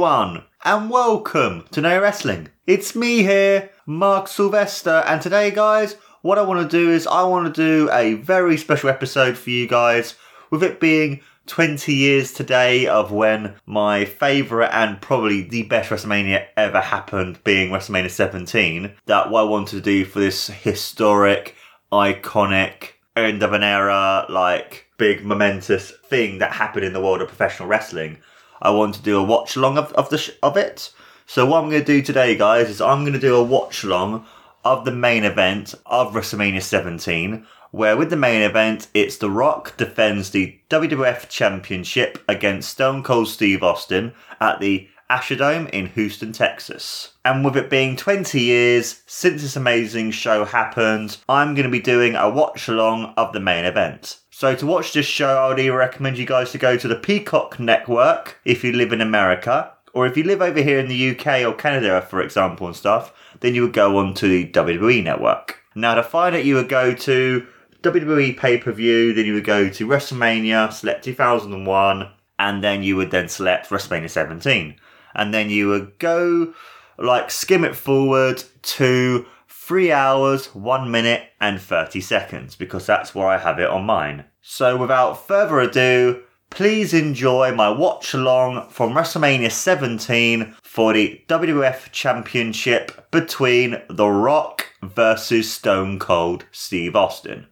Everyone, and welcome to No Wrestling. It's me here, Mark Sylvester, and today, guys, what I want to do is I want to do a very special episode for you guys, with it being 20 years today of when my favourite and probably the best WrestleMania ever happened, being WrestleMania 17. That what I wanted to do for this historic, iconic, end of an era, like big momentous thing that happened in the world of professional wrestling. I want to do a watch along of, of the sh- of it. So what I'm going to do today, guys, is I'm going to do a watch along of the main event of WrestleMania 17, where with the main event, it's The Rock defends the WWF Championship against Stone Cold Steve Austin at the Astrodome in Houston, Texas. And with it being 20 years since this amazing show happened, I'm going to be doing a watch along of the main event. So to watch this show, I would either recommend you guys to go to the Peacock Network if you live in America, or if you live over here in the UK or Canada, for example, and stuff, then you would go on to the WWE Network. Now to find it, you would go to WWE pay per view, then you would go to WrestleMania, select 2001, and then you would then select WrestleMania 17. And then you would go, like, skim it forward to 3 hours, 1 minute, and 30 seconds, because that's where I have it on mine. So without further ado, please enjoy my watch along from WrestleMania 17 for the WWF Championship between The Rock versus Stone Cold Steve Austin.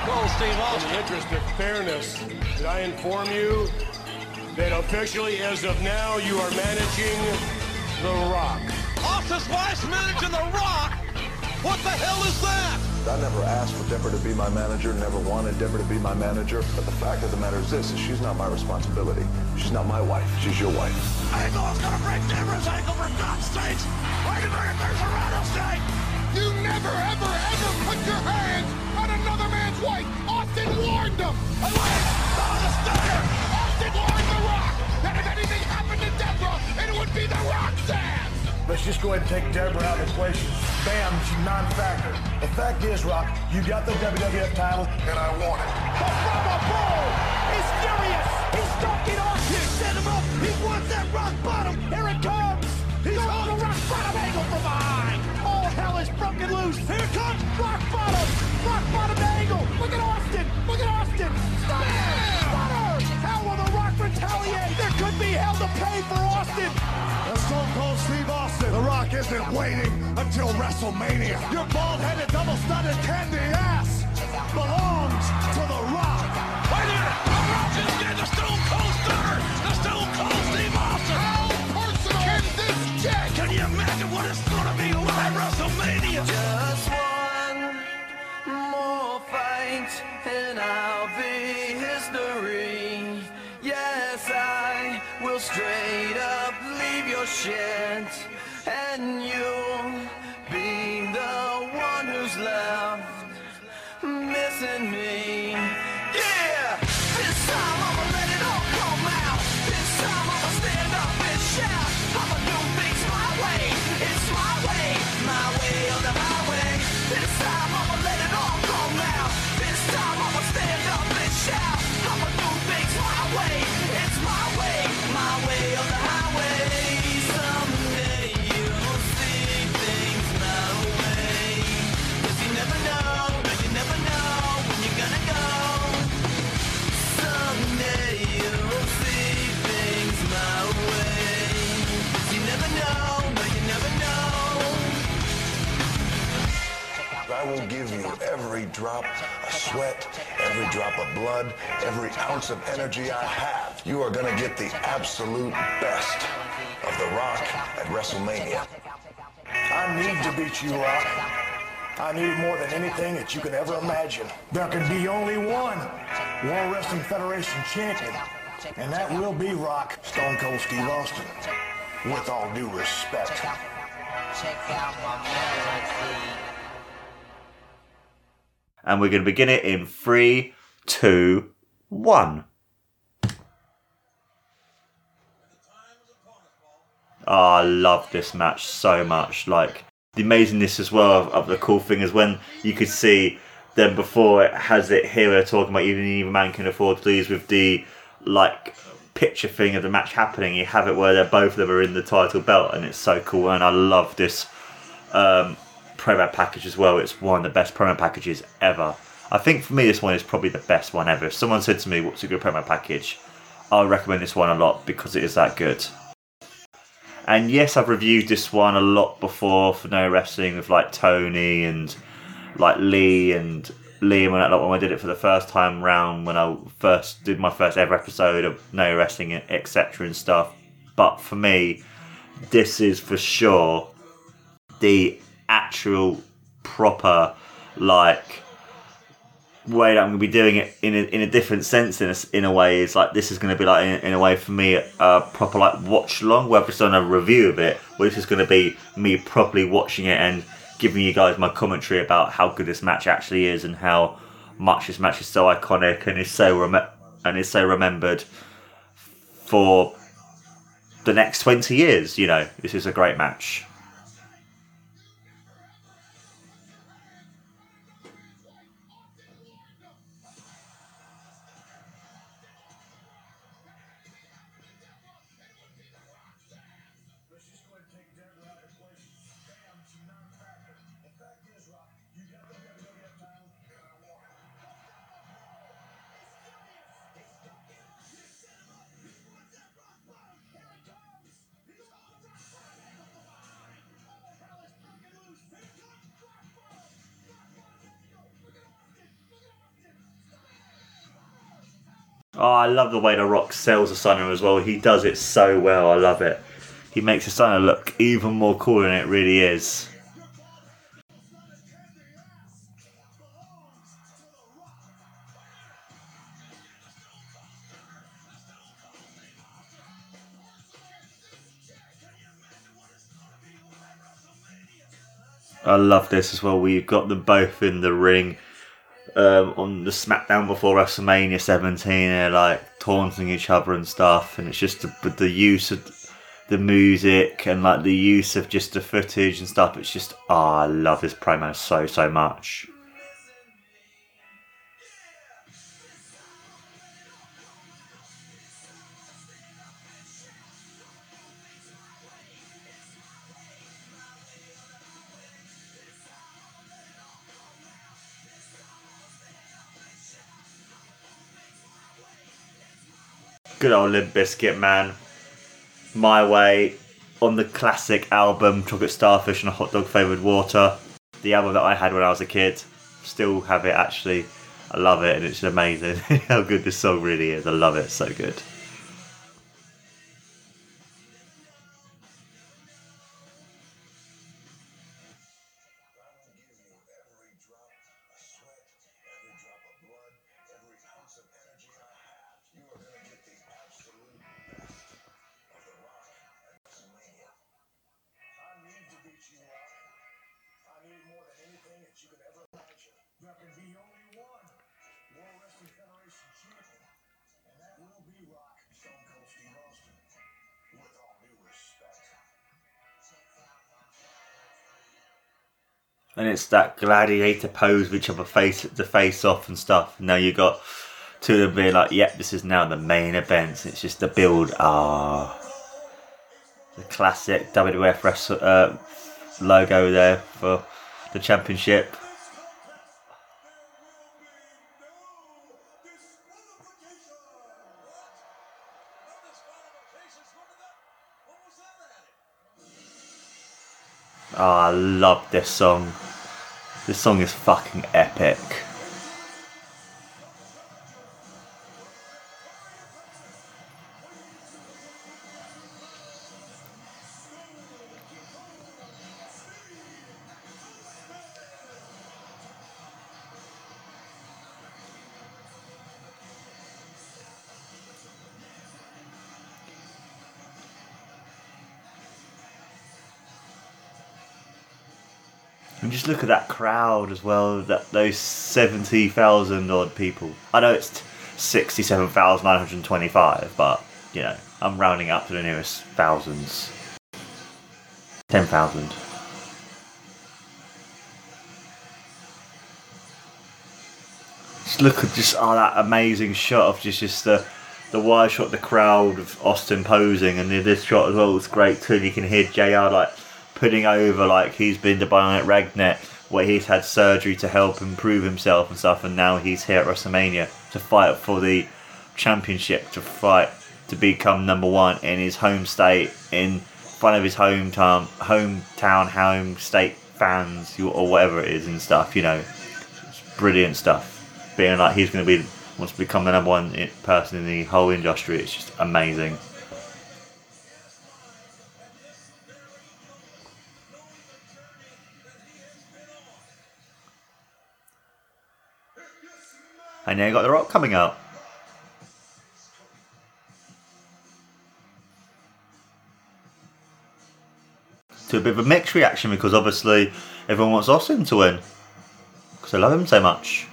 Is Stone Cold Steve In the interest of fairness, did I inform you that officially, as of now, you are managing The Rock? Austin's wife's managing The Rock. What the hell is that? I never asked for Deborah to be my manager, never wanted Deborah to be my manager. But the fact of the matter is this, is she's not my responsibility. She's not my wife. She's your wife. Angle is gonna break Deborah's ankle for God's sakes. Why did Mary There's a rattlesnake? You never, ever, ever put your hands on another man's wife. Austin warned them. I wait. Oh, the stunner. Austin warned The Rock that if anything happened to Deborah, it would be The Rock's ass. Let's just go ahead and take Deborah out of the equation. Bam, she's non-factor. The fact is, Rock, you got the WWF title, and I want it. The Brahma Bull is furious. He's stalking Austin. Set him up. He wants that rock bottom. Here it comes. He's on the rock bottom angle from behind. All hell is broken loose. Here it comes. Rock to pay for Austin. That's Stone Cold Steve Austin. The Rock isn't waiting until WrestleMania. Your bald-headed, double-studded candy ass belongs to The Rock. Wait a minute. The Rock just did the Stone Cold Stunner. The Stone Cold Steve Austin. How personal can this get? Can you imagine what it's gonna be like WrestleMania? Just one more fight and I'll straight up leave your shit and you'll drop of sweat, every drop of blood, every ounce of energy I have. You are going to get the absolute best of The Rock at WrestleMania. I need to beat you, Rock. I need more than anything that you can ever imagine. There can be only one World Wrestling Federation champion, and that will be Rock Stone Cold Steve Austin. With all due respect. Check out my melody. And we're going to begin it in three, two, one. Oh, I love this match so much. Like the amazingness as well of, of the cool thing is when you could see them before it has it here. We're talking about even even man can afford to lose with the like picture thing of the match happening. You have it where they're both of them are in the title belt, and it's so cool. And I love this um, promo package as well. It's one of the best promo packages ever. I think for me, this one is probably the best one ever. If someone said to me, "What's a good promo package?" I recommend this one a lot because it is that good. And yes, I've reviewed this one a lot before for No Wrestling with like Tony and like Lee and Liam and that lot when I did it for the first time round when I first did my first ever episode of No Wrestling etc. and stuff. But for me, this is for sure the actual proper like way that I'm going to be doing it in a, in a different sense in a, in a way is like this is going to be like in, in a way for me a proper like watch long I've just done a review of it where this is going to be me properly watching it and giving you guys my commentary about how good this match actually is and how much this match is so iconic and is so rem- and is so remembered for the next 20 years you know? This is a great match Oh, I love the way The Rock sells the Asana as well. He does it so well. I love it. He makes the Asana look even more cool than it really is. I love this as well. We've got them both in the ring um, on the SmackDown before WrestleMania 17. They're like taunting each other and stuff, and it's just the, the use of the music and like the use of just the footage and stuff. It's just, oh, I love this promo so, so much. Good old Limp Bizkit, man. My Way on the classic album Chocolate Starfish and a Hot Dog Flavoured Water. The album that I had when I was a kid. Still have it actually. I love it and it's amazing how good this song really is. I love it, so good. It's that gladiator pose with each other face the face off and stuff. Now you got two of them being like, "Yep, this is now the main event." It's just the build. Ah, the classic WWF wrestle, uh, logo there for the championship. Oh, I love this song. This song is fucking epic. And just look at that crowd as well. That those seventy thousand odd people. I know it's sixty-seven thousand nine hundred twenty-five, but you know I'm rounding up to the nearest thousands. Ten thousand. Just look at just oh that amazing shot of just just the the wide shot, the crowd of Austin posing, and this shot as well was great too. You can hear JR like putting over like he's been to Bionic Redneck where he's had surgery to help improve himself and stuff, and now he's here at WrestleMania to fight for the championship, to fight to become number one in his home state, in front of his hometown, hometown, home state fans, or whatever it is and stuff. You know, it's brilliant stuff. Being like he's going to be wants to become the number one person in the whole industry. It's just amazing. And now you got the Rock coming out. To a bit of a mixed reaction because obviously everyone wants Austin to win because they love him so much.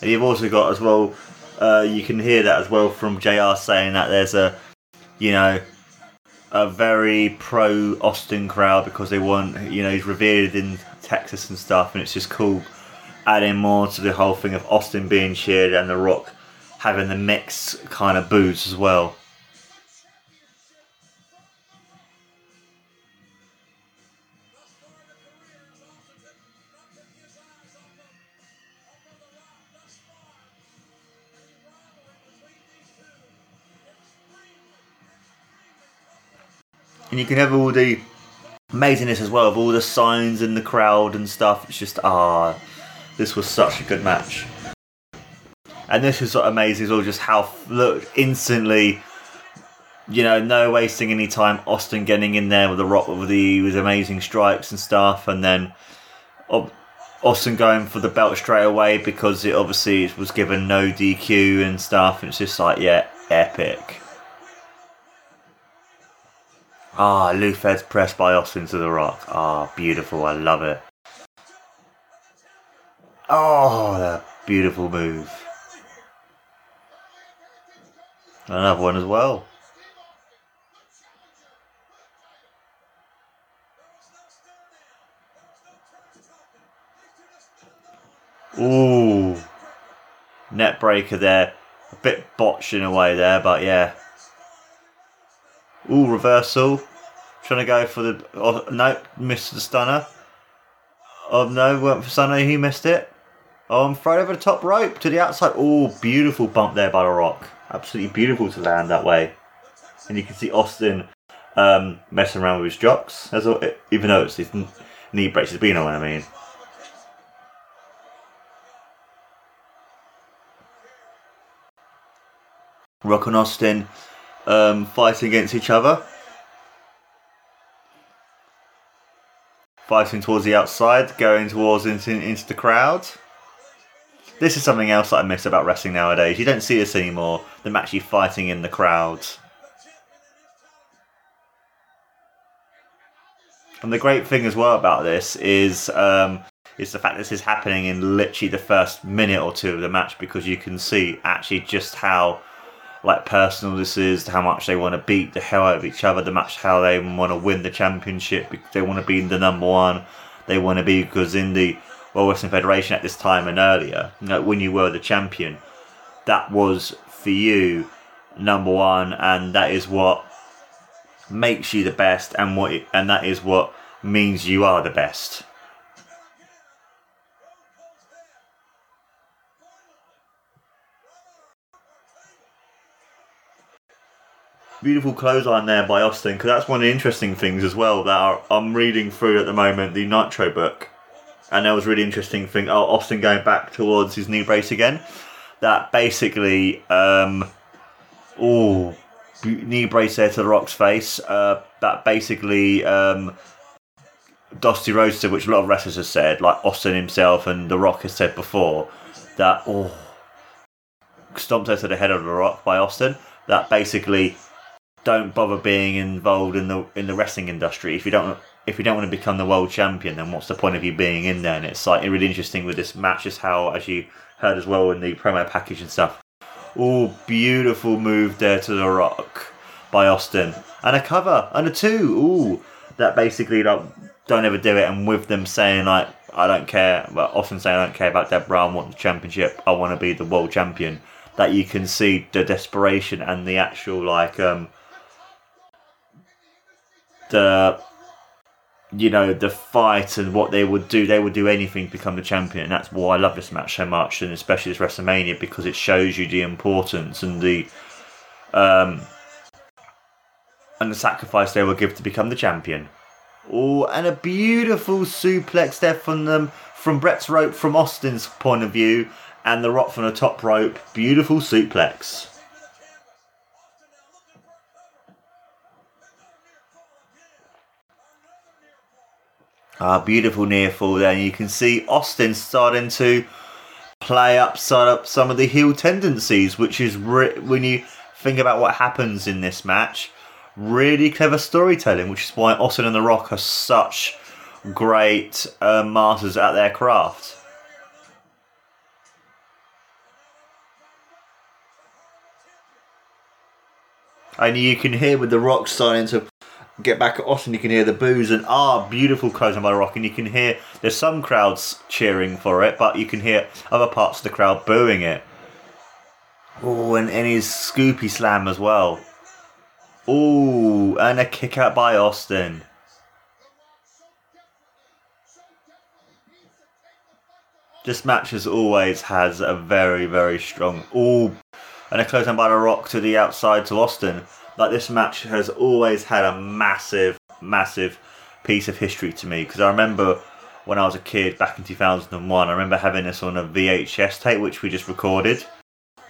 And you've also got as well, uh, you can hear that as well from JR saying that there's a, you know, a very pro Austin crowd because they want, you know, he's revered in Texas and stuff, and it's just cool adding more to the whole thing of Austin being cheered and The Rock having the mix kind of boos as well. And you can have all the amazingness as well of all the signs in the crowd and stuff. It's just ah, this was such a good match. And this is what amazing as well, just how look instantly, you know, no wasting any time. Austin getting in there with the rock with the with amazing strikes and stuff, and then Au- Austin going for the belt straight away because it obviously was given no DQ and stuff. And it's just like yeah, epic. Ah, Lou Thesz press by Austin to the Rock. Ah, beautiful. I love it. Oh, that beautiful move. Another one as well. Ooh. Neck breaker there. A bit botched in a way there, but yeah. Ooh, reversal. Trying to go for the. Oh, no, missed the stunner. Oh no, went for stunner. He missed it. Oh, I'm thrown over the top rope to the outside. Oh, beautiful bump there by the Rock. Absolutely beautiful to land that way. And you can see Austin um, messing around with his jocks, as well, even though it's his kn- knee braces. But you know what I mean. Rock and Austin um, fighting against each other. Fighting towards the outside, going towards into, into the crowd. This is something else that I miss about wrestling nowadays. You don't see this anymore. Them actually fighting in the crowd. And the great thing as well about this is um, is the fact this is happening in literally the first minute or two of the match because you can see actually just how like personal this is, how much they want to beat the hell out of each other, the match how they want to win the championship, because they want to be the number one, they want to be because in the World Wrestling Federation at this time and earlier, when you were the champion, that was for you number one, and that is what makes you the best, and what and that is what means you are the best. Beautiful clothesline there by Austin, because that's one of the interesting things as well that I'm reading through at the moment, the Nitro book. and that was a really interesting thing. Oh, Austin going back towards his knee brace again. That basically, um, oh, knee brace there to the Rock's face. Uh, that basically, um, Dusty Rhodes said, which a lot of wrestlers have said, like Austin himself and The Rock has said before, that oh, stomped over the head of The Rock by Austin. That basically, don't bother being involved in the in the wrestling industry if you don't if you don't want to become the world champion. Then what's the point of you being in there? And it's like really interesting with this match, is how as you heard as well in the promo package and stuff. Oh, beautiful move there to the Rock by Austin, and a cover and a two. Ooh, that basically like don't ever do it. And with them saying like I don't care, but often saying I don't care about Deborah, I want the championship. I want to be the world champion. That you can see the desperation and the actual like um the you know the fight and what they would do they would do anything to become the champion. And that's why i love this match so much and especially this wrestlemania because it shows you the importance and the um and the sacrifice they will give to become the champion. Oh and a beautiful suplex there from them from brett's rope from austin's point of view and the rock from the top rope. Beautiful suplex Ah, beautiful near fall there. And you can see Austin starting to play up, up some of the heel tendencies, which is re- when you think about what happens in this match, really clever storytelling, which is why Austin and The Rock are such great uh, masters at their craft. And you can hear with The Rock starting to get back at Austin, you can hear the boos and ah, beautiful closing by the Rock, and you can hear there's some crowds cheering for it, but you can hear other parts of the crowd booing it. Oh, and, and his Scoopy Slam as well. Oh, and a kick out by Austin. This match as always has a very, very strong. Oh, and a close on by the Rock to the outside to Austin like this match has always had a massive, massive piece of history to me because I remember when I was a kid back in 2001, I remember having this on a VHS tape which we just recorded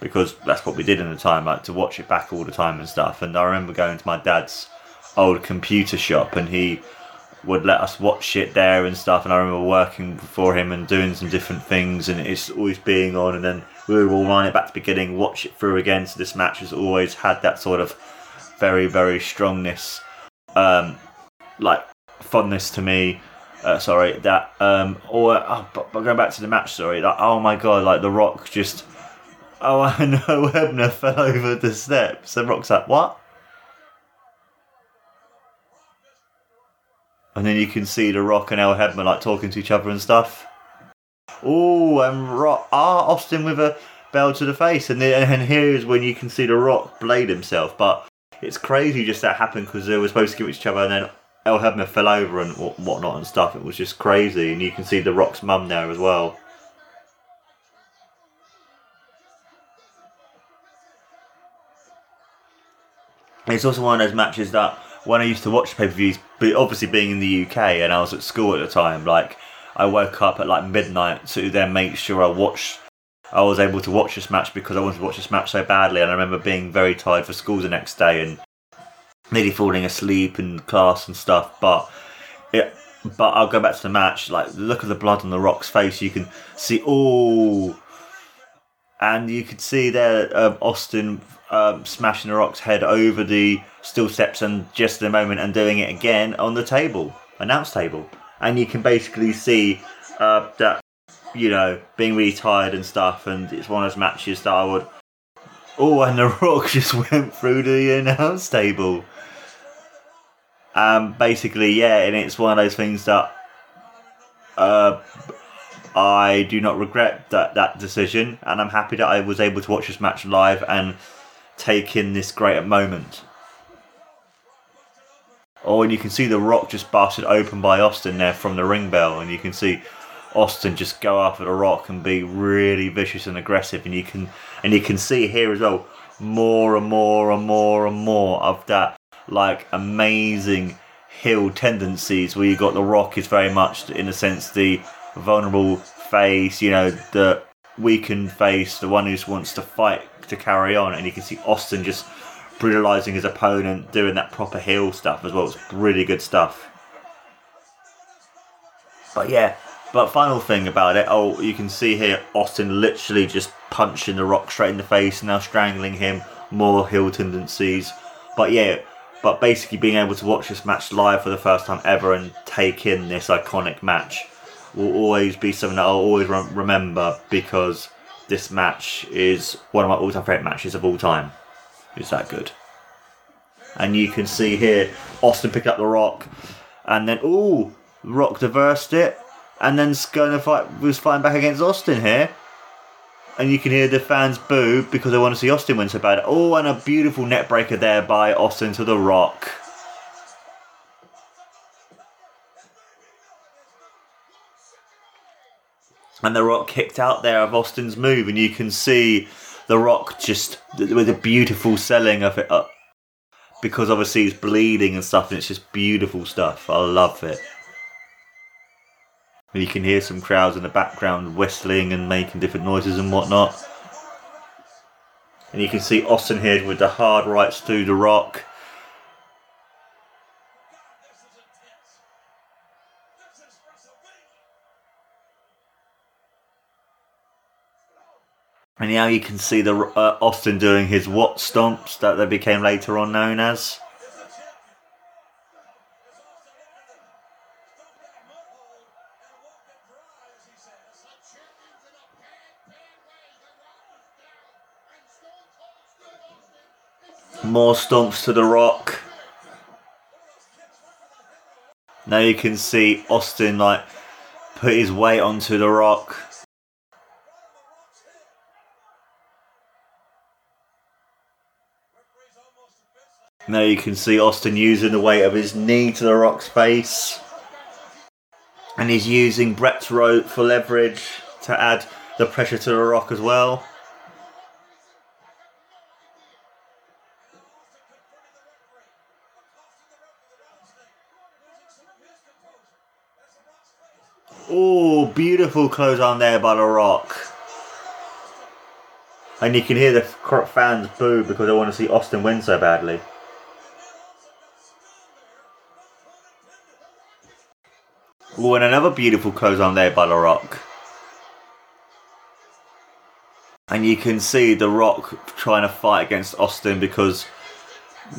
because that's what we did in the time, like to watch it back all the time and stuff. And I remember going to my dad's old computer shop and he would let us watch it there and stuff. And I remember working for him and doing some different things, and it's always being on. And then we would all line it back to the beginning, watch it through again. So this match has always had that sort of very very strongness um like fondness to me uh, sorry that um or oh, but, but going back to the match sorry like oh my god like the rock just oh i know Hebner fell over the steps. And rock's like what? And then you can see the rock and Earl Hebner like talking to each other and stuff. Oh and rock ah austin with a bell to the face. And, then, and here's when you can see the rock blade himself but it's crazy just that happened because they were supposed to give each other and then Earl Hebner fell over and whatnot and stuff. It was just crazy, and you can see the Rock's mum there as well. It's also one of those matches that when I used to watch pay per views, but obviously being in the UK and I was at school at the time, like I woke up at like midnight to then make sure I watched I was able to watch this match because I wanted to watch this match so badly, and I remember being very tired for school the next day and nearly falling asleep in class and stuff. But it, but I'll go back to the match. Like look at the blood on the Rock's face. You can see all, and you could see there um, Austin um, smashing the Rock's head over the steel steps and just in a moment and doing it again on the table, announce table, and you can basically see uh, that you know, being really tired and stuff, and it's one of those matches that I would. Oh, and The Rock just went through the announce table. Um, basically, yeah, and it's one of those things that uh, I do not regret that that decision, and I'm happy that I was able to watch this match live and take in this great moment. Oh, and you can see the Rock just busted open by Austin there from the ring bell, and you can see Austin just go after the Rock and be really vicious and aggressive, and you can and you can see here as well more and more and more and more of that like amazing heel tendencies where you got the Rock is very much in a sense the vulnerable face, you know, the weakened face, the one who wants to fight to carry on. And you can see Austin just brutalizing his opponent, doing that proper heel stuff as well. It's really good stuff. But yeah, but final thing about it, oh, you can see here Austin literally just punching The Rock straight in the face, now strangling him, more heel tendencies. But yeah, but basically being able to watch this match live for the first time ever and take in this iconic match will always be something that I'll always rem- remember because this match is one of my all-time favorite matches of all time. It's that good. And you can see here Austin pick up the Rock, and then ooh, Rock reversed it, and then going to fight was fighting back against Austin here. And you can hear the fans boo because they want to see Austin win so bad. Oh, and a beautiful neck breaker there by Austin to the Rock. And the Rock kicked out there of Austin's move, and you can see the Rock just with a beautiful selling of it up because obviously he's bleeding and stuff, and it's just beautiful stuff. I love it. You can hear some crowds in the background whistling and making different noises and whatnot. And you can see Austin here with the hard rights to the rock. And now you can see the uh, Austin doing his what stomps that they became later on known as. More stomps to the rock. Now you can see Austin like put his weight onto the rock. Now you can see Austin using the weight of his knee to the rock's face. And he's using Brett's rope for leverage to add the pressure to the rock as well. Beautiful close on there by The Rock. And you can hear the fans boo because they want to see Austin win so badly. Oh, and another beautiful close on there by The Rock. And you can see The Rock trying to fight against Austin because,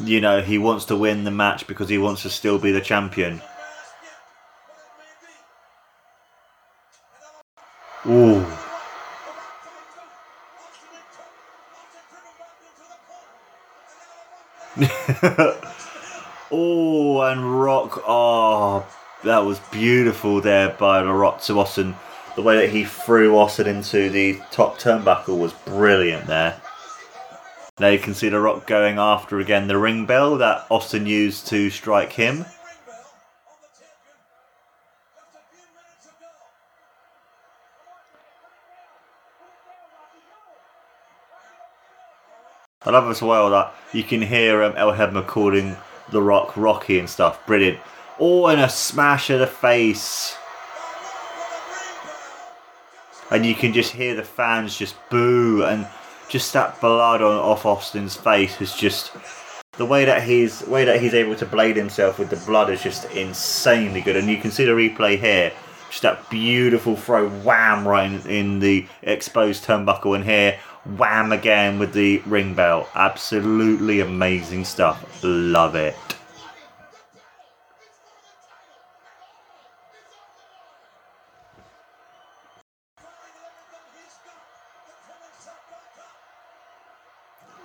you know, he wants to win the match because he wants to still be the champion. Ooh. oh, and Rock. Oh, that was beautiful there by the Rock to Austin. The way that he threw Austin into the top turnbuckle was brilliant there. Now you can see the Rock going after again the ring bell that Austin used to strike him. I love as well that you can hear um, Earl calling The Rock Rocky and stuff. Brilliant. Oh, and a smash of the face. And you can just hear the fans just boo and just that blood on off Austin's face is just the way that he's way that he's able to blade himself with the blood is just insanely good. And you can see the replay here. Just that beautiful throw, wham, right in, in the exposed turnbuckle, and here wham again with the ring bell. Absolutely amazing stuff. Love it.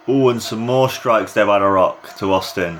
Oh, and some more strikes there by The Rock to Austin.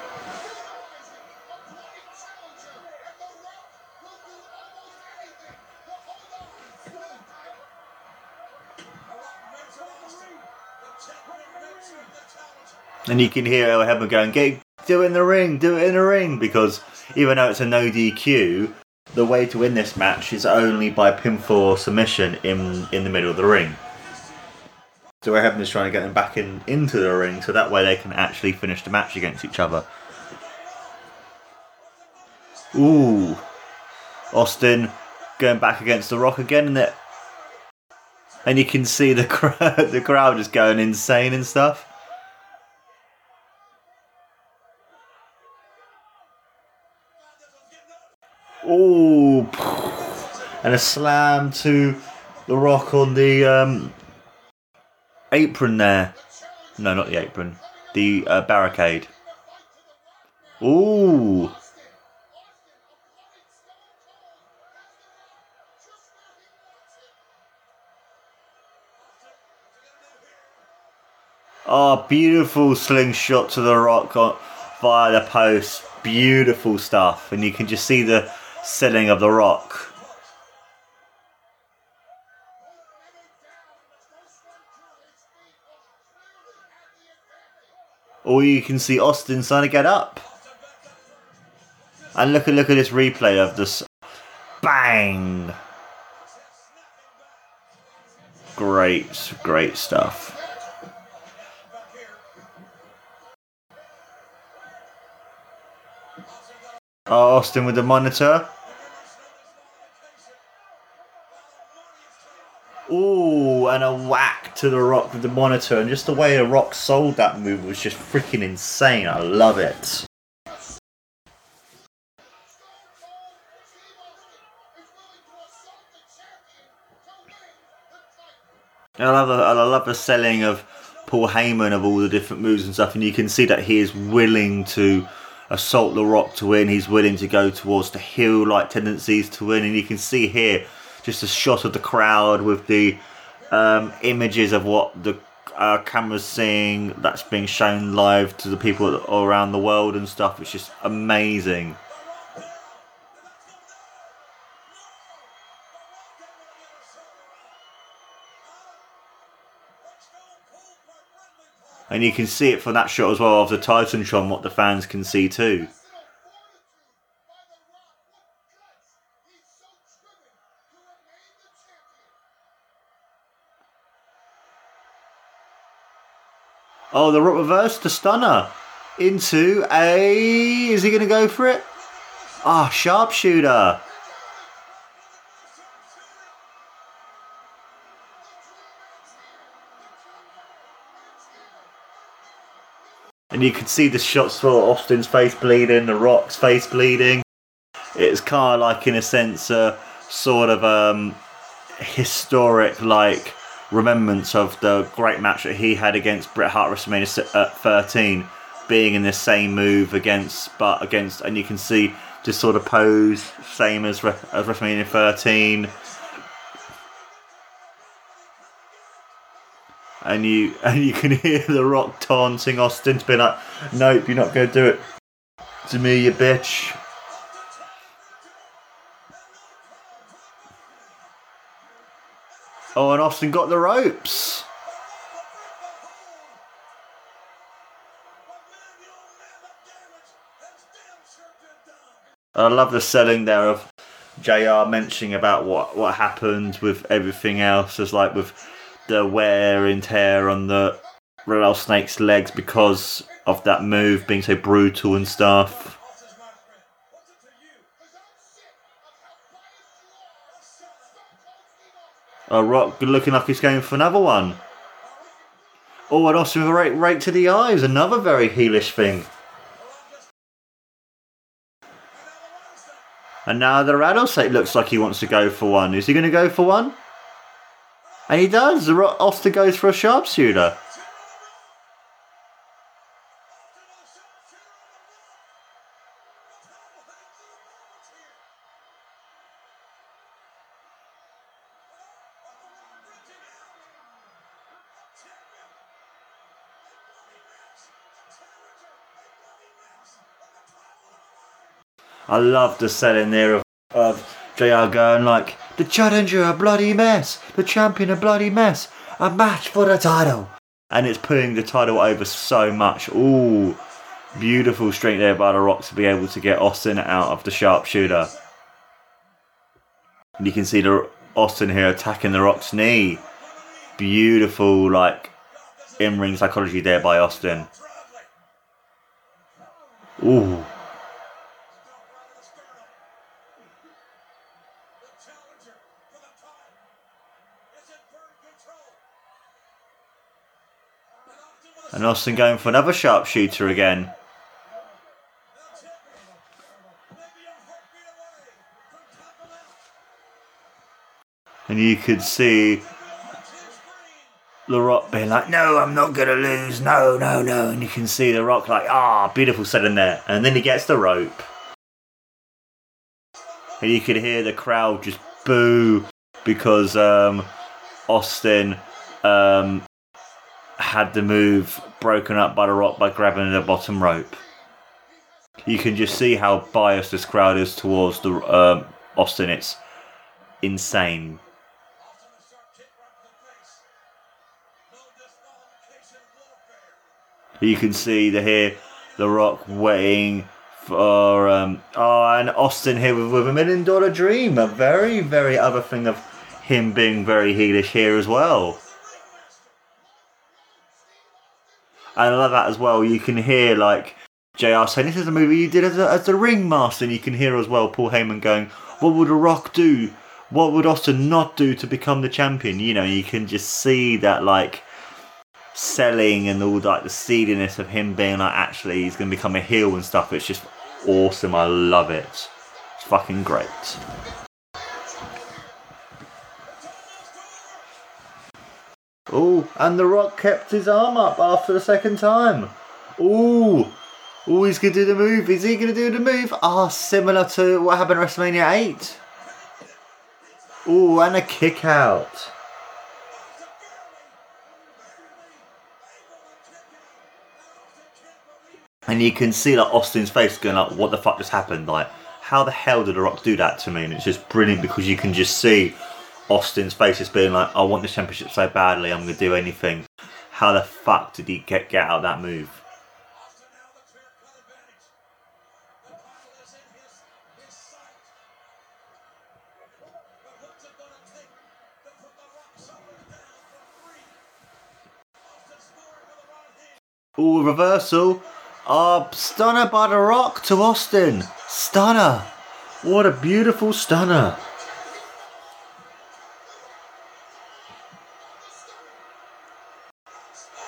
And you can hear Earl Hebner going, "Get do it in the ring, do it in the ring," because even though it's a no DQ, the way to win this match is only by pinfall submission in in the middle of the ring. So Earl Hebner's trying to get them back in into the ring, so that way they can actually finish the match against each other. Ooh, Austin going back against the Rock again, and it, and you can see the crowd, the crowd just going insane and stuff. Ooh, and a slam to the Rock on the um, apron there. No, not the apron. The uh, barricade. Ooh. Oh, beautiful slingshot to the rock on, via the post. Beautiful stuff. And you can just see the selling of the rock. Or you can see Austin trying to get up. And look at look at this replay of this bang. Great, great stuff. Oh, Austin with the monitor. Ooh, and a whack to the rock with the monitor, and just the way the rock sold that move was just freaking insane. I love it. I love the, I love the selling of Paul Heyman of all the different moves and stuff, and you can see that he is willing to assault the Rock to win. He's willing to go towards the heel like tendencies to win, and you can see here just a shot of the crowd with the um, images of what the uh, camera's seeing that's being shown live to the people around the world and stuff. It's just amazing. And you can see it from that shot as well of the Titantron, what the fans can see too. Oh, the reverse, the stunner into a. Is he going to go for it? Ah, sharpshooter. And you can see the shots for Austin's face bleeding, the Rock's face bleeding. It's kind of like, in a sense, a sort of um, historic, like, remembrance of the great match that he had against Bret Hart WrestleMania at 13, being in the same move against, but against, and you can see just sort of pose, same as, as WrestleMania 13. And you and you can hear the Rock taunting Austin to be like, "Nope, you're not going to do it to me, you bitch." Oh, and Austin got the ropes. I love the selling there of JR mentioning about what, what happened with everything else, as like with the wear and tear on the rattlesnake's legs because of that move being so brutal and stuff. Oh, Rock looking like he's going for another one. Oh, and also right, right to the eyes, another very heelish thing. And now the rattlesnake looks like he wants to go for one. Is he going to go for one? And he does. Austin goes for a sharpshooter. I love the setting there of, of JR going like, the challenger a bloody mess, the champion a bloody mess, a match for the title. And it's putting the title over so much. Ooh, beautiful strength there by The Rock to be able to get Austin out of the sharpshooter. And you can see the Austin here attacking The Rock's knee. Beautiful, like, in ring psychology there by Austin. Ooh. And Austin going for another sharpshooter again. And you could see The Rock being like, no, I'm not going to lose. No, no, no. And you can see The Rock like, ah, beautiful setting there. And then he gets the rope. And you could hear the crowd just boo because um, Austin um, had the move broken up by The Rock by grabbing the bottom rope. You can just see how biased this crowd is towards the um, Austin. It's insane. You can see the here, The Rock waiting for um, oh, and Austin here with, with a million dollar dream. A very, very other thing of him being very heelish here as well. And I love that as well. You can hear like JR saying, This is a movie you did as a, as a ringmaster. And you can hear as well Paul Heyman going, What would a rock do? What would Austin not do to become the champion? You know, you can just see that like selling and all like the seediness of him being like actually he's gonna become a heel and stuff. It's just awesome. I love it. It's fucking great. Oh, and The Rock kept his arm up after the second time. Oh, Oh, he's going to do the move. Is he going to do the move? Ah, similar to what happened at WrestleMania 8. Oh, and a kick out. And you can see like Austin's face going like, what the fuck just happened? Like, how the hell did The Rock do that to me? And it's just brilliant because you can just see Austin's face is being like, I want this championship so badly, I'm going to do anything. How the fuck did he get, get out of that move? Ooh, reversal. Oh, stunner by The Rock to Austin. Stunner. What a beautiful stunner.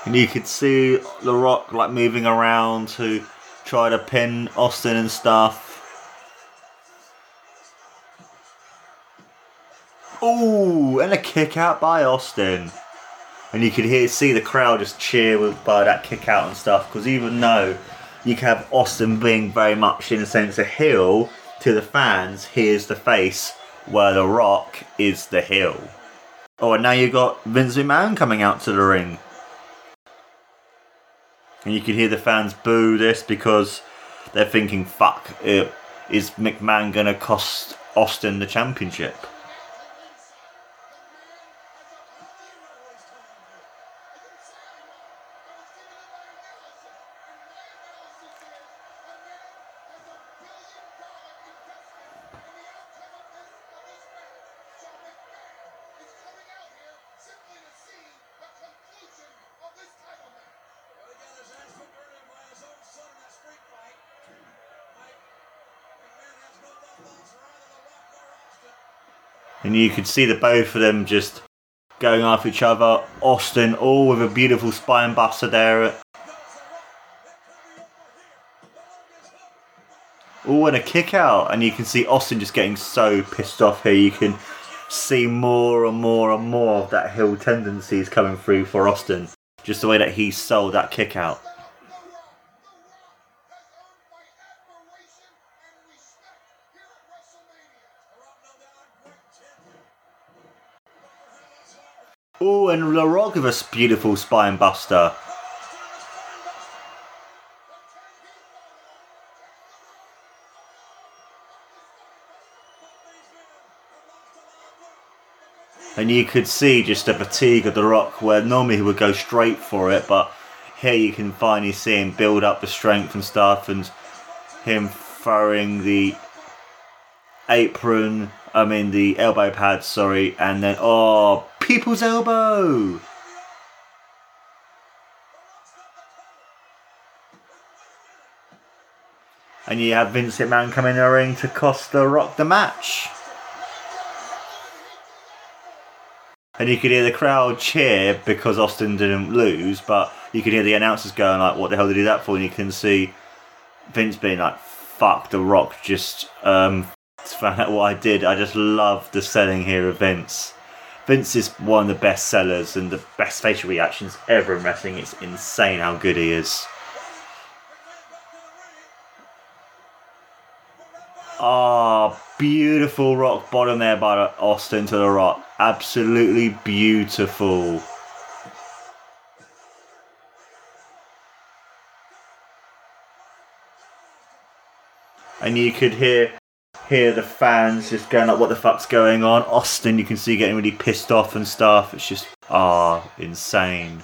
And you could see The Rock like moving around to try to pin Austin and stuff. Oh, and a kick out by Austin. And you could hear, see the crowd just cheer with, by that kick out and stuff. Because even though you have Austin being very much, in a sense, a heel to the fans, he is the face, where The Rock is the heel. Oh, and now you've got Vince McMahon coming out to the ring. And you can hear the fans boo this because they're thinking, fuck, is McMahon going to cost Austin the championship? And you could see the both of them just going after each other. Austin, all with a beautiful spine buster there. Oh, and a kick out, and you can see Austin just getting so pissed off here. You can see more and more and more of that heel tendencies coming through for Austin. Just the way that he sold that kick out. and The Rock with a beautiful spine buster. And you could see just the fatigue of The Rock, where normally he would go straight for it, but here you can finally see him build up the strength and stuff, and him throwing the apron, I mean the elbow pad, sorry, and then oh, people's elbow. And you have Vince McMahon come in the ring to cost the Rock the match. And you could hear the crowd cheer because Austin didn't lose, but you could hear the announcers going like, "What the hell did he do that for?" And you can see Vince being like, "Fuck, the Rock just um, found out what I did." I just love the selling here of Vince. Vince is one of the best sellers and the best facial reactions ever in wrestling. It's insane how good he is. Ah, beautiful rock bottom there by Austin to the rock. Absolutely beautiful. And you could hear hear the fans just going like, "What the fuck's going on?" Austin, you can see getting really pissed off and stuff. It's just ah, insane.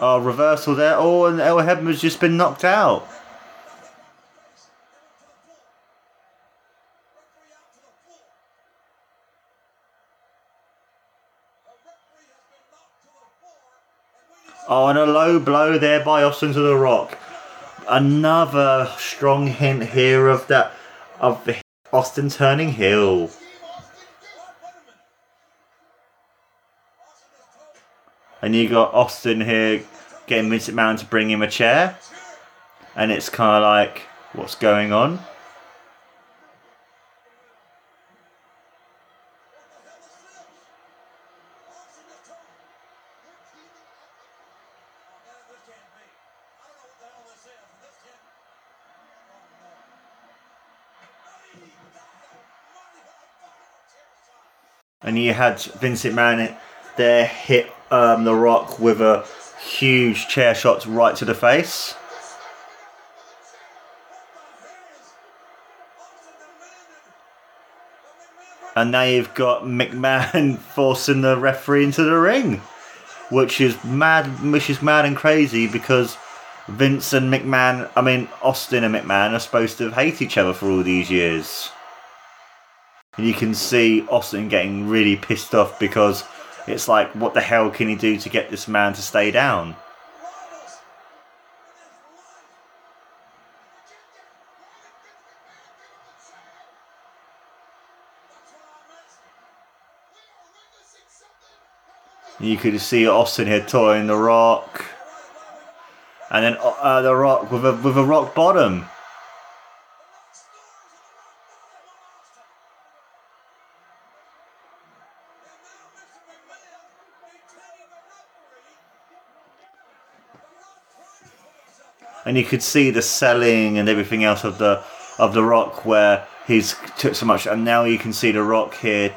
Oh, reversal there. Oh, and Earl Hebner's just been knocked out. Oh, and a low blow there by Austin to the Rock. Another strong hint here of that of Austin turning heel. And you got Austin here getting Vince McMahon to bring him a chair. And it's kind of like, what's going on? And you had Vince McMahon there hit um, The Rock with a huge chair shot right to the face. And now you've got McMahon forcing the referee into the ring, which is mad, which is mad and crazy because Vince and McMahon, I mean Austin and McMahon, are supposed to hate each other for all these years. And you can see Austin getting really pissed off because it's like, what the hell can he do to get this man to stay down? You could see Austin here toying the rock, and then uh, the rock with a with a rock bottom. And you could see the selling and everything else of the of the Rock where he's took so much, and now you can see the Rock here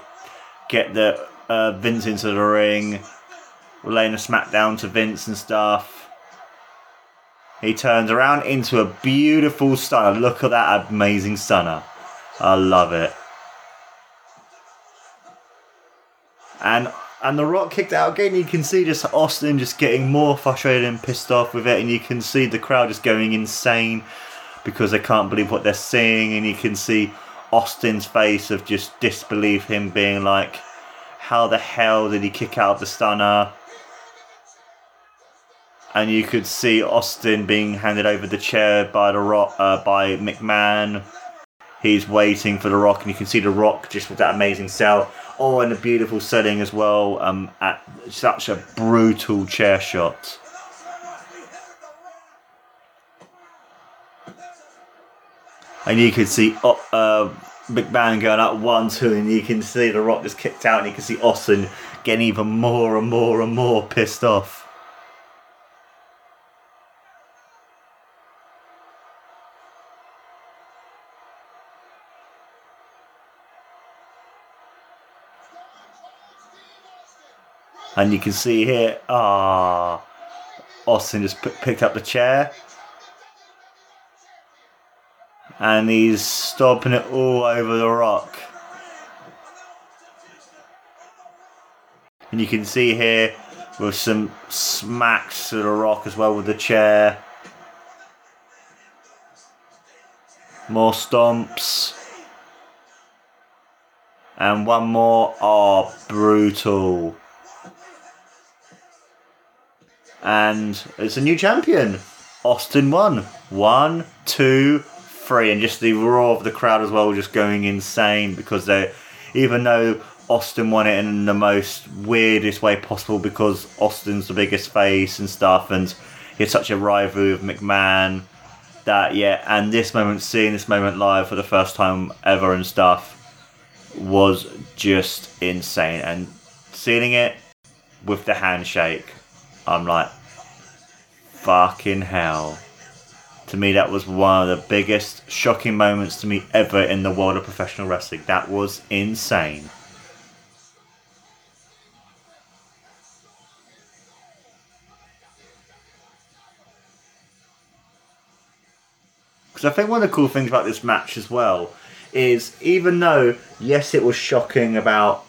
get the uh, Vince into the ring, laying a smackdown to Vince and stuff. He turns around into a beautiful stunner. Look at that amazing stunner. I love it. And and the Rock kicked out again. You can see just Austin just getting more frustrated and pissed off with it, and you can see the crowd just going insane because they can't believe what they're seeing, and you can see Austin's face of just disbelief, him being like, "How the hell did he kick out the stunner?" And you could see Austin being handed over the chair by the Rock uh, by McMahon. He's waiting for the Rock, and you can see the Rock just with that amazing sell Oh, and a beautiful setting as well. Um, at such a brutal chair shot. And you can see uh, McMahon going up one, two, and you can see The Rock just kicked out, and you can see Austin getting even more and more and more pissed off. And you can see here, ah, Austin just p- picked up the chair. And he's stomping it all over the rock. And you can see here with some smacks to the rock as well with the chair. More stomps. And one more. Oh, brutal. And it's a new champion. Austin won. One, two, three. And just the roar of the crowd as well, just going insane because they, even though Austin won it in the most weirdest way possible because Austin's the biggest face and stuff, and he had such a rivalry with McMahon that yeah, and this moment, seeing this moment live for the first time ever and stuff, was just insane. And sealing it with the handshake, I'm like, fucking hell. To me, that was one of the biggest, shocking moments to me ever in the world of professional wrestling. That was insane. Because I think one of the cool things about this match as well is even though, yes, it was shocking about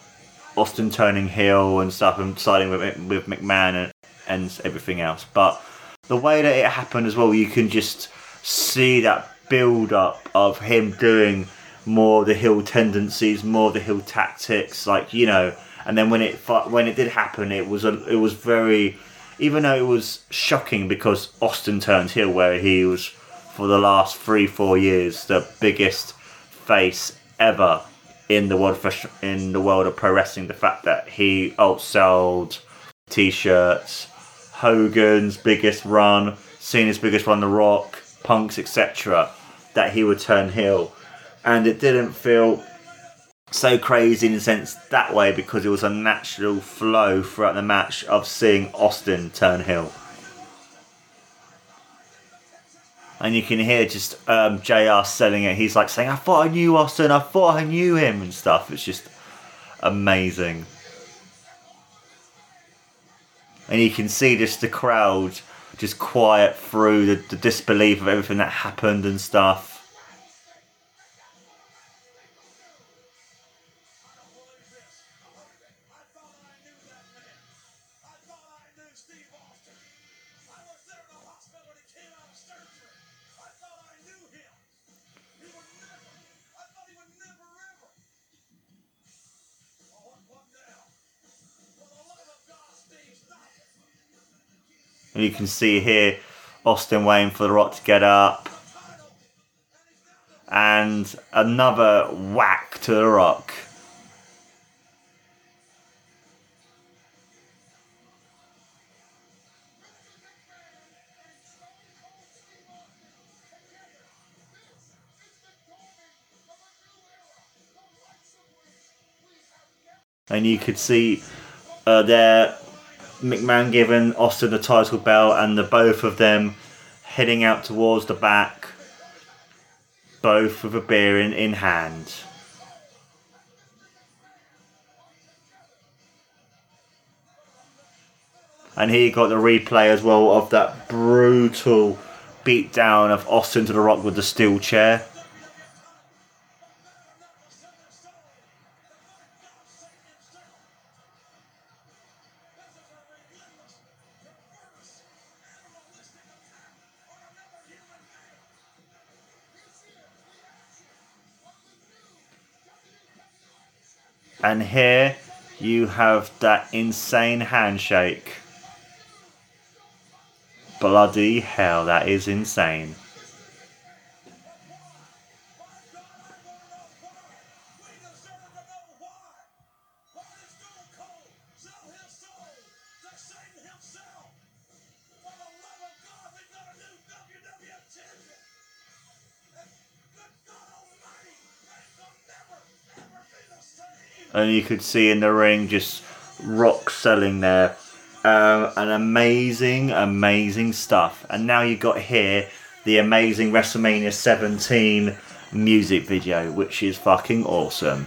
Austin turning heel and stuff and siding with, with McMahon and, and everything else, but the way that it happened as well, you can just see that build up of him doing more the heel tendencies, more the heel tactics, like you know. And then when it when it did happen, it was a, it was very, even though it was shocking because Austin turned heel, where he was for the last three four years the biggest face ever in the world in the world of pro wrestling. The fact that he outsold t-shirts, Hogan's biggest run, Cena's biggest run, The Rock, Punk's, etc. That he would turn heel, and it didn't feel so crazy in a sense that way because it was a natural flow throughout the match of seeing Austin turn heel. And you can hear just um, JR selling it. He's like saying, I thought I knew Austin, I thought I knew him, and stuff. It's just amazing. And you can see just the crowd just quiet through the, the disbelief of everything that happened and stuff. And you can see here Austin waiting for The Rock to get up. And another whack to The Rock. And you could see uh, there McMahon giving Austin the title belt and the both of them heading out towards the back, both with a beer in, in hand. And you got the replay as well of that brutal beatdown of Austin to the Rock with the steel chair. And here you have that insane handshake. Bloody hell, that is insane. You could see in the ring just rock selling there. Um, an amazing, amazing stuff. And now you got here the amazing WrestleMania 17 music video, which is fucking awesome.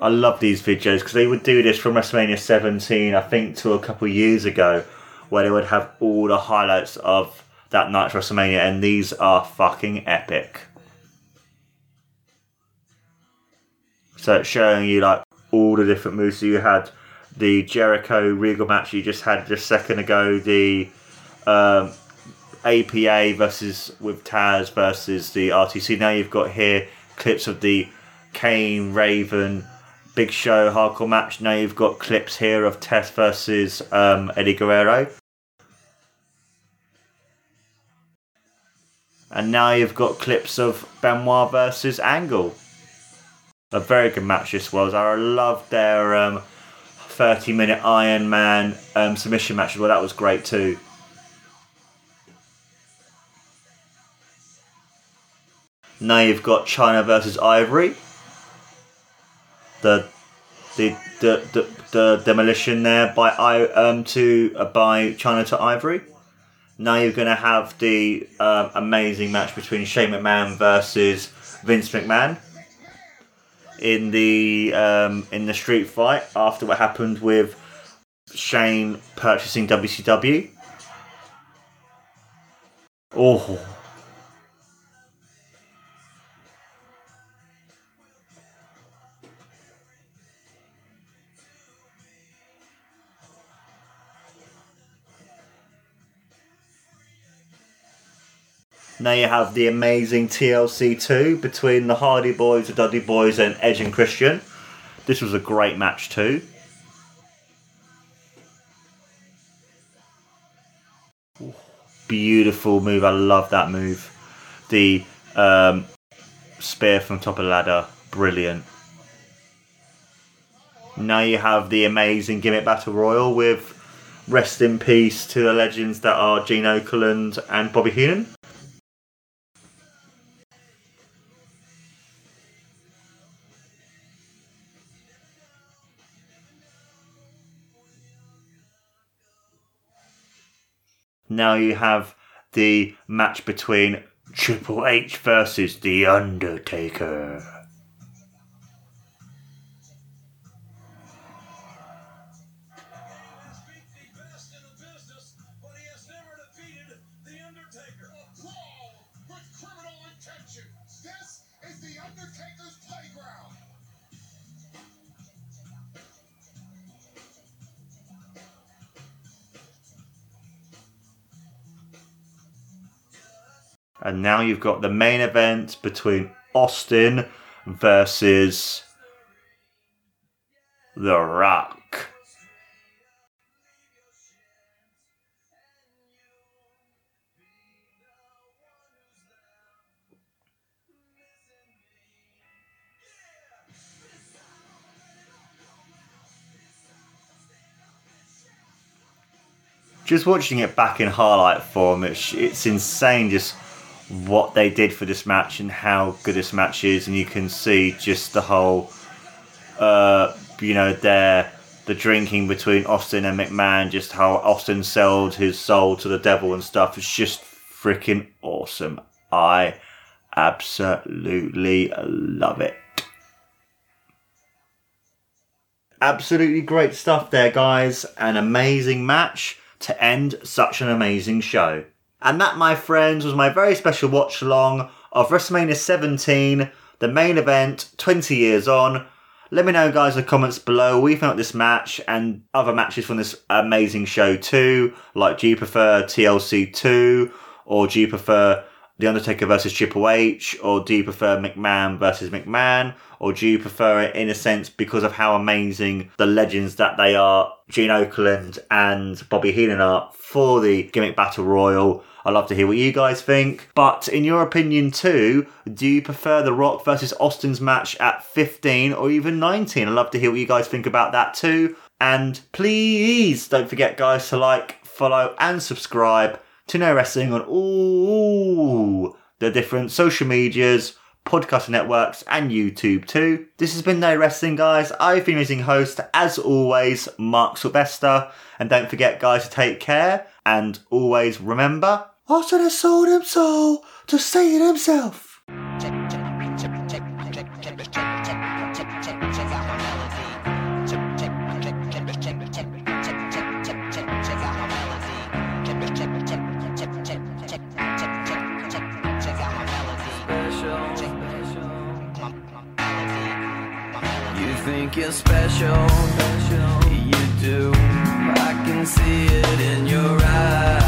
I love these videos because they would do this from WrestleMania 17, I think, to a couple years ago, where they would have all the highlights of that night's WrestleMania, and these are fucking epic. So it's showing you like all the different moves. So you had the Jericho Regal match you just had just a second ago, the um, APA versus with Taz versus the RTC. Now you've got here clips of the Kane Raven Big Show hardcore match. Now you've got clips here of Test versus um, Eddie Guerrero. And now you've got clips of Benoit versus Angle. A very good match this was. I loved their um, 30 minute Iron Man um, submission match as well. That was great too. Now you've got Chyna versus Ivory. The the the, the, the demolition there by I um to uh, by Chyna to Ivory. Now you're going to have the um, amazing match between Shane McMahon versus Vince McMahon in the um, in the street fight after what happened with Shane purchasing WCW. Oh, Now you have the amazing TLC 2 between the Hardy Boys, the Dudley Boys, and Edge and Christian. This was a great match too. Beautiful move. I love that move. The um, spear from top of ladder. Brilliant. Now you have the amazing gimmick battle royal with rest in peace to the legends that are Gene Okerlund and Bobby Heenan. Now you have the match between Triple H versus The Undertaker. And now you've got the main event between Austin versus The Rock. Just watching it back in highlight form, it's, it's insane just what they did for this match and how good this match is, and you can see just the whole, uh, you know, their the drinking between Austin and McMahon, just how Austin sold his soul to the devil and stuff. It's just freaking awesome. I absolutely love it. Absolutely great stuff there, guys. An amazing match to end such an amazing show. And that, my friends, was my very special watch along of WrestleMania 17, the main event, 20 years on. Let me know, guys, in the comments below you think this match and other matches from this amazing show too. Like, do you prefer TLC 2? Or do you prefer The Undertaker versus Triple H? Or do you prefer McMahon versus McMahon? Or do you prefer it in a sense because of how amazing the legends that they are, Gene Okerlund and Bobby Heenan are for the gimmick battle royal? I'd love to hear what you guys think. But in your opinion too, do you prefer The Rock versus Austin's match at 15 or even 19? I'd love to hear what you guys think about that too. And please don't forget, guys, to like, follow, and subscribe to No Wrestling on all the different social medias, podcast networks, and YouTube too. This has been No Wrestling, guys. I've been using host, as always, Mark Sylvester. And don't forget, guys, to take care and always remember I should have sold himself to say it himself. you're special. You do. I can see it in your eyes.